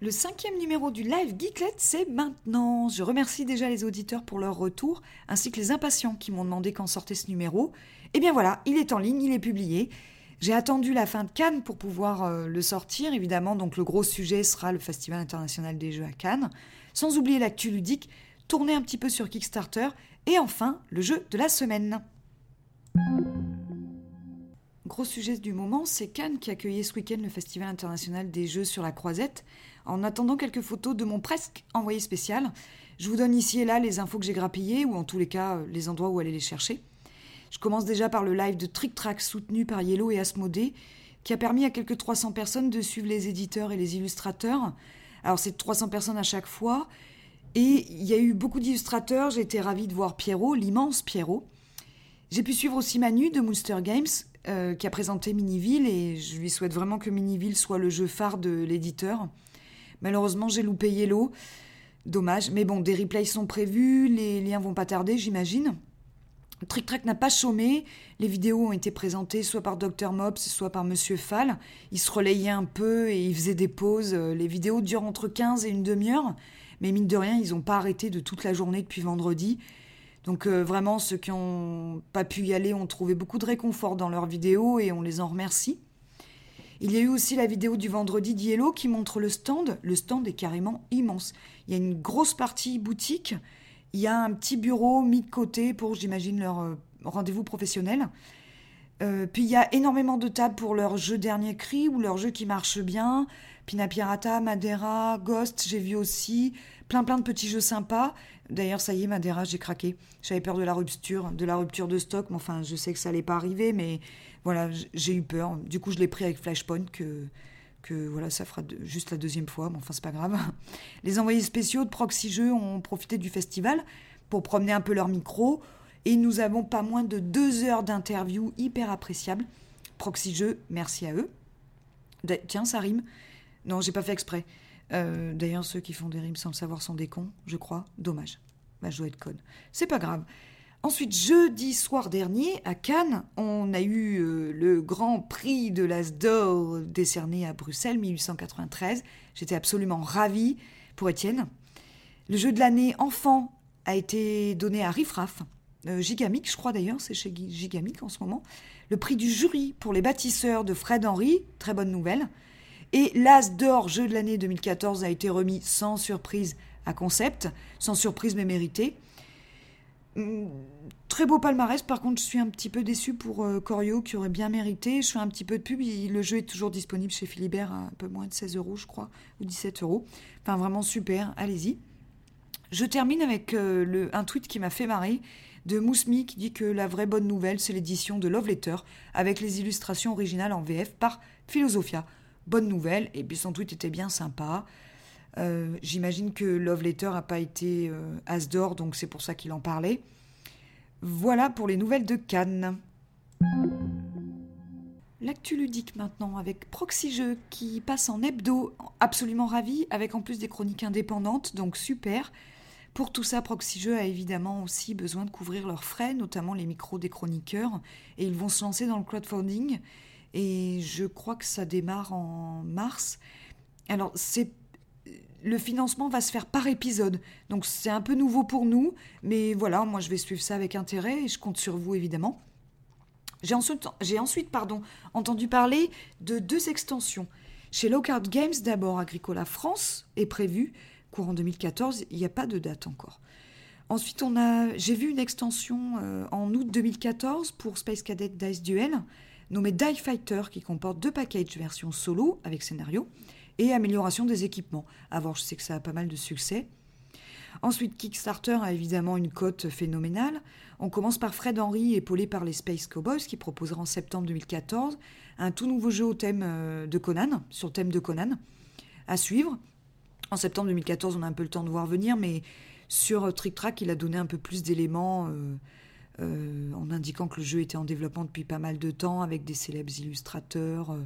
Le cinquième numéro du Live Geeklet, c'est maintenant. Je remercie déjà les auditeurs pour leur retour, ainsi que les impatients qui m'ont demandé quand sortait ce numéro. Et bien voilà, il est en ligne, il est publié. J'ai attendu la fin de Cannes pour pouvoir euh, le sortir, évidemment, donc le gros sujet sera le Festival international des jeux à Cannes. Sans oublier l'actu ludique, tourner un petit peu sur Kickstarter, et enfin, le jeu de la semaine. Gros sujet du moment, c'est Cannes qui accueillait ce week-end le Festival international des jeux sur la croisette. En attendant quelques photos de mon presque envoyé spécial, je vous donne ici et là les infos que j'ai grappillées, ou en tous les cas les endroits où aller les chercher. Je commence déjà par le live de Trick Track soutenu par Yellow et Asmodée, qui a permis à quelques 300 personnes de suivre les éditeurs et les illustrateurs. Alors c'est 300 personnes à chaque fois, et il y a eu beaucoup d'illustrateurs, j'ai été ravie de voir Pierrot, l'immense Pierrot. J'ai pu suivre aussi Manu de Monster Games, euh, qui a présenté Miniville, et je lui souhaite vraiment que Miniville soit le jeu phare de l'éditeur. Malheureusement, j'ai loupé Yellow. Dommage. Mais bon, des replays sont prévus, les liens vont pas tarder, j'imagine. Trick Track n'a pas chômé. Les vidéos ont été présentées soit par Dr Mops, soit par Monsieur Fall. Il se relayait un peu et il faisait des pauses. Les vidéos durent entre 15 et une demi-heure. Mais mine de rien, ils n'ont pas arrêté de toute la journée depuis vendredi. Donc euh, vraiment, ceux qui n'ont pas pu y aller ont trouvé beaucoup de réconfort dans leurs vidéos et on les en remercie. Il y a eu aussi la vidéo du vendredi d'Yellow qui montre le stand. Le stand est carrément immense. Il y a une grosse partie boutique. Il y a un petit bureau mis de côté pour, j'imagine, leur euh, rendez-vous professionnel. Euh, puis il y a énormément de tables pour leurs jeux dernier cri ou leurs jeux qui marchent bien. Pina Pirata, Madeira, Ghost, j'ai vu aussi. Plein plein de petits jeux sympas. D'ailleurs, ça y est, Madeira, j'ai craqué. J'avais peur de la rupture, de stock. Mais enfin, je sais que ça n'allait pas arriver, mais voilà, j'ai eu peur. Du coup, je l'ai pris avec Flashpoint que que voilà, ça fera juste la deuxième fois, mais enfin c'est pas grave. Les envoyés spéciaux de Proxy Jeux ont profité du festival pour promener un peu leur micro et nous avons pas moins de deux heures d'interview hyper appréciables. Proxy Jeux, merci à eux. Tiens, ça rime. Non, j'ai pas fait exprès. Euh, d'ailleurs, ceux qui font des rimes sans le savoir sont des cons, je crois. Dommage. Ma joie de code. C'est pas grave. Ensuite, jeudi soir dernier, à Cannes, on a eu euh, le grand prix de l'As d'Or décerné à Bruxelles, 1893. J'étais absolument ravie pour Étienne. Le jeu de l'année enfant a été donné à Riffraff, euh, Gigamic, je crois d'ailleurs, c'est chez Gigamic en ce moment. Le prix du jury pour les bâtisseurs de Fred Henry, très bonne nouvelle. Et l'As d'Or jeu de l'année 2014 a été remis sans surprise à Concept, sans surprise mais mérité. Mm, très beau palmarès, par contre je suis un petit peu déçu pour euh, Corio qui aurait bien mérité. Je fais un petit peu de pub, le jeu est toujours disponible chez Philibert à un peu moins de 16 euros je crois, ou 17 euros. Enfin vraiment super, allez-y. Je termine avec euh, le, un tweet qui m'a fait marrer de Mousmi qui dit que la vraie bonne nouvelle c'est l'édition de Love Letter avec les illustrations originales en VF par Philosophia. Bonne nouvelle, et puis son tweet était bien sympa. Euh, j'imagine que Love Letter n'a pas été euh, as d'or, donc c'est pour ça qu'il en parlait. Voilà pour les nouvelles de Cannes. L'actu ludique maintenant avec Proxy Jeux qui passe en hebdo, absolument ravi, avec en plus des chroniques indépendantes, donc super. Pour tout ça, Proxy Jeux a évidemment aussi besoin de couvrir leurs frais, notamment les micros des chroniqueurs, et ils vont se lancer dans le crowdfunding. Et je crois que ça démarre en mars. Alors, c'est le financement va se faire par épisode. Donc c'est un peu nouveau pour nous, mais voilà, moi je vais suivre ça avec intérêt et je compte sur vous évidemment. J'ai ensuite, j'ai ensuite pardon, entendu parler de deux extensions. Chez Lockhart Games, d'abord Agricola France est prévu, courant 2014, il n'y a pas de date encore. Ensuite, on a, j'ai vu une extension euh, en août 2014 pour Space Cadet Dice Duel, nommée Die Fighter, qui comporte deux packages version solo avec scénario et amélioration des équipements. À voir, je sais que ça a pas mal de succès. Ensuite, Kickstarter a évidemment une cote phénoménale. On commence par Fred Henry, épaulé par les Space Cowboys, qui proposera en septembre 2014 un tout nouveau jeu au thème euh, de Conan, sur le thème de Conan, à suivre. En septembre 2014, on a un peu le temps de voir venir, mais sur Trick Track, il a donné un peu plus d'éléments euh, euh, en indiquant que le jeu était en développement depuis pas mal de temps, avec des célèbres illustrateurs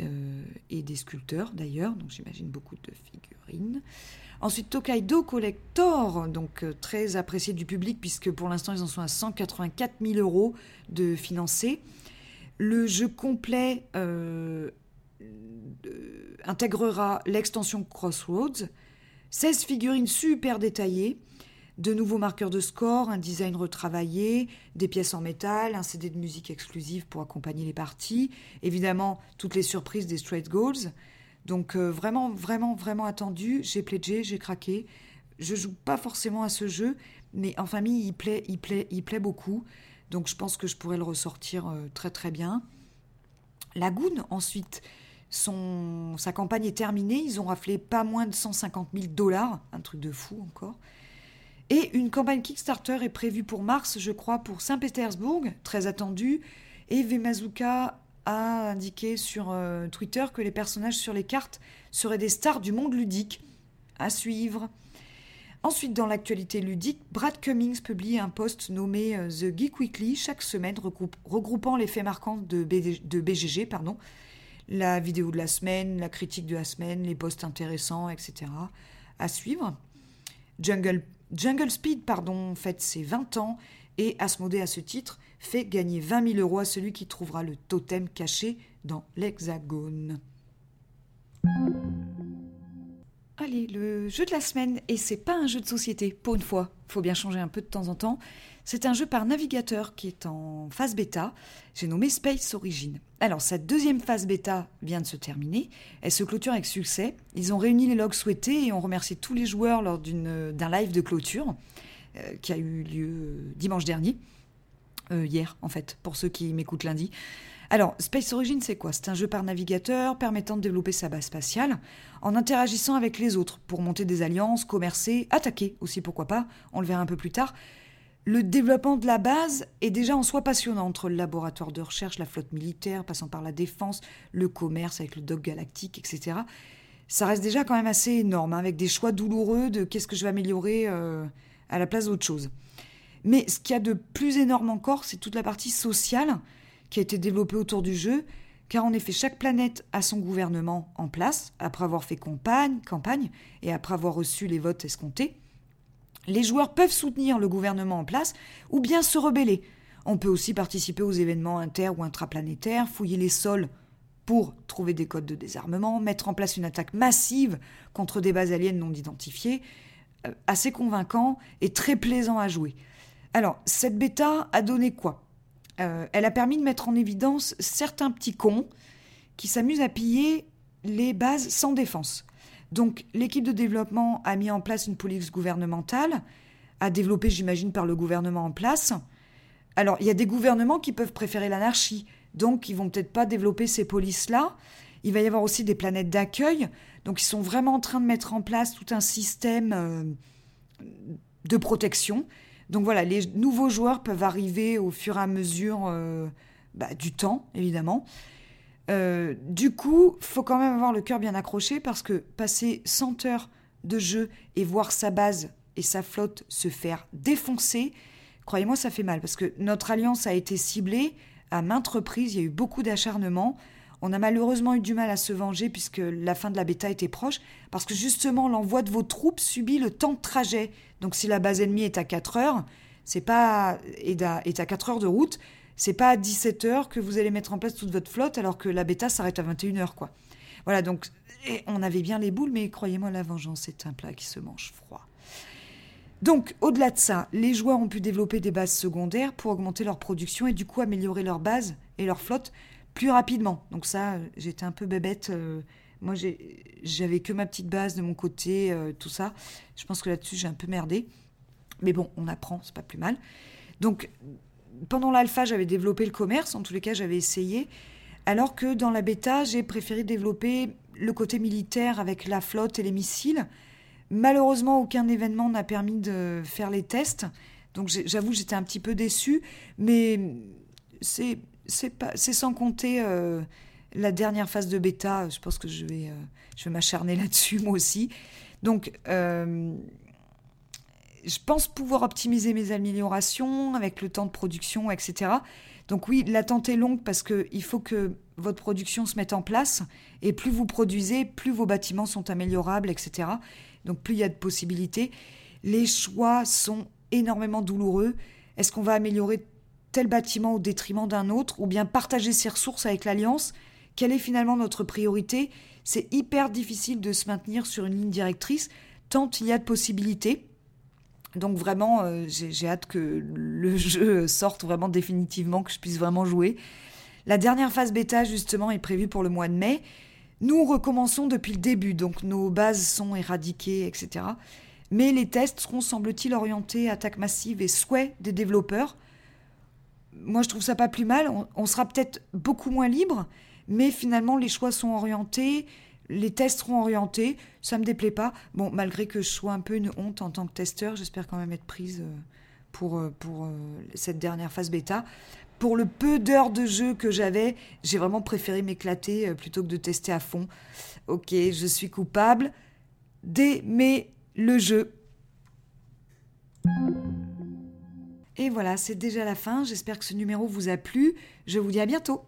euh, et des sculpteurs d'ailleurs, donc j'imagine beaucoup de figurines. Ensuite, Tokaido Collector, donc euh, très apprécié du public puisque pour l'instant ils en sont à 184 000 euros de financés. Le jeu complet euh, intégrera l'extension Crossroads, 16 figurines super détaillées, de nouveaux marqueurs de score, un design retravaillé, des pièces en métal, un CD de musique exclusive pour accompagner les parties, évidemment toutes les surprises des Straight Goals. Donc euh, vraiment, vraiment, vraiment attendu. J'ai pledgé, j'ai craqué. Je joue pas forcément à ce jeu, mais en famille, il plaît, il plaît, il plaît beaucoup. Donc je pense que je pourrais le ressortir euh, très très bien. Lagoon, ensuite, son, sa campagne est terminée. Ils ont raflé pas moins de 150 000 dollars, un truc de fou encore. Et une campagne Kickstarter est prévue pour mars, je crois, pour Saint-Pétersbourg, très attendue. Et Vemazuka a indiqué sur euh, Twitter que les personnages sur les cartes seraient des stars du monde ludique. À suivre. Ensuite, dans l'actualité ludique, Brad Cummings publie un post nommé euh, The Geek Weekly chaque semaine, regroupant les faits marquants de, de BGG, pardon, la vidéo de la semaine, la critique de la semaine, les posts intéressants, etc. À suivre. Jungle Jungle Speed pardon, fête ses 20 ans et Asmodée à ce titre fait gagner 20 000 euros à celui qui trouvera le totem caché dans l'hexagone. Allez, le jeu de la semaine, et c'est pas un jeu de société, pour une fois, faut bien changer un peu de temps en temps. C'est un jeu par navigateur qui est en phase bêta. J'ai nommé Space Origin. Alors, cette deuxième phase bêta vient de se terminer. Elle se clôture avec succès. Ils ont réuni les logs souhaités et ont remercié tous les joueurs lors d'un live de clôture euh, qui a eu lieu dimanche dernier. Euh, hier, en fait, pour ceux qui m'écoutent lundi. Alors, Space Origin, c'est quoi? C'est un jeu par navigateur permettant de développer sa base spatiale en interagissant avec les autres pour monter des alliances, commercer, attaquer aussi, pourquoi pas, on le verra un peu plus tard, le développement de la base est déjà en soi passionnant entre le laboratoire de recherche, la flotte militaire, passant par la défense, le commerce avec le dog galactique, etc. Ça reste déjà quand même assez énorme, hein, avec des choix douloureux de qu'est-ce que je vais améliorer euh, à la place d'autre chose. Mais ce qu'il y a de plus énorme encore, c'est toute la partie sociale qui a été développée autour du jeu, car en effet, chaque planète a son gouvernement en place, après avoir fait campagne, campagne et après avoir reçu les votes escomptés. Les joueurs peuvent soutenir le gouvernement en place ou bien se rebeller. On peut aussi participer aux événements inter- ou intraplanétaires, fouiller les sols pour trouver des codes de désarmement, mettre en place une attaque massive contre des bases aliens non identifiées, euh, assez convaincant et très plaisant à jouer. Alors, cette bêta a donné quoi? Euh, Elle a permis de mettre en évidence certains petits cons qui s'amusent à piller les bases sans défense. Donc l'équipe de développement a mis en place une police gouvernementale, a développé, j'imagine, par le gouvernement en place. Alors il y a des gouvernements qui peuvent préférer l'anarchie, donc ils vont peut-être pas développer ces polices-là. Il va y avoir aussi des planètes d'accueil, donc ils sont vraiment en train de mettre en place tout un système euh, de protection. Donc voilà, les nouveaux joueurs peuvent arriver au fur et à mesure euh, bah, du temps, évidemment. Euh, du coup, faut quand même avoir le cœur bien accroché parce que passer 100 heures de jeu et voir sa base et sa flotte se faire défoncer, croyez-moi, ça fait mal parce que notre alliance a été ciblée à maintes reprises, il y a eu beaucoup d'acharnement. On a malheureusement eu du mal à se venger puisque la fin de la bêta était proche, parce que justement l'envoi de vos troupes subit le temps de trajet. Donc si la base ennemie est à 4 heures, c'est pas est à, est à 4 heures de route, c'est pas à 17h que vous allez mettre en place toute votre flotte alors que la bêta s'arrête à 21h, quoi. Voilà, donc on avait bien les boules, mais croyez-moi, la vengeance, c'est un plat qui se mange froid. Donc, au-delà de ça, les joueurs ont pu développer des bases secondaires pour augmenter leur production et du coup améliorer leur base et leur flotte plus rapidement. Donc ça, j'étais un peu bébête. Euh, moi, j'avais que ma petite base de mon côté, euh, tout ça. Je pense que là-dessus, j'ai un peu merdé. Mais bon, on apprend, c'est pas plus mal. Donc, pendant l'alpha, j'avais développé le commerce, en tous les cas, j'avais essayé. Alors que dans la bêta, j'ai préféré développer le côté militaire avec la flotte et les missiles. Malheureusement, aucun événement n'a permis de faire les tests. Donc j'avoue, j'étais un petit peu déçue. Mais c'est sans compter euh, la dernière phase de bêta. Je pense que je vais, euh, vais m'acharner là-dessus, moi aussi. Donc, euh, je pense pouvoir optimiser mes améliorations avec le temps de production, etc. Donc oui, l'attente est longue parce qu'il faut que votre production se mette en place et plus vous produisez, plus vos bâtiments sont améliorables, etc. Donc plus il y a de possibilités. Les choix sont énormément douloureux. Est-ce qu'on va améliorer tel bâtiment au détriment d'un autre ou bien partager ses ressources avec l'Alliance? Quelle est finalement notre priorité? C'est hyper difficile de se maintenir sur une ligne directrice tant il y a de possibilités. Donc vraiment, euh, j'ai hâte que le jeu sorte vraiment définitivement, que je puisse vraiment jouer. La dernière phase bêta, justement, est prévue pour le mois de mai. Nous recommençons depuis le début, donc nos bases sont éradiquées, etc. Mais les tests seront, semble-t-il, orientés attaque massive et souhait des développeurs. Moi, je trouve ça pas plus mal. On, sera peut-être beaucoup moins libre, mais finalement, les choix sont orientés, les tests seront orientés. Ça me déplaît pas. Bon, malgré que je sois un peu une honte en tant que testeur, j'espère quand même être prise euh, pour, euh, pour euh, cette dernière phase bêta. Pour le peu d'heures de jeu que j'avais, j'ai vraiment préféré m'éclater plutôt que de tester à fond. Ok, je suis coupable d'aimer le jeu. Et voilà, c'est déjà la fin. J'espère que ce numéro vous a plu. Je vous dis à bientôt.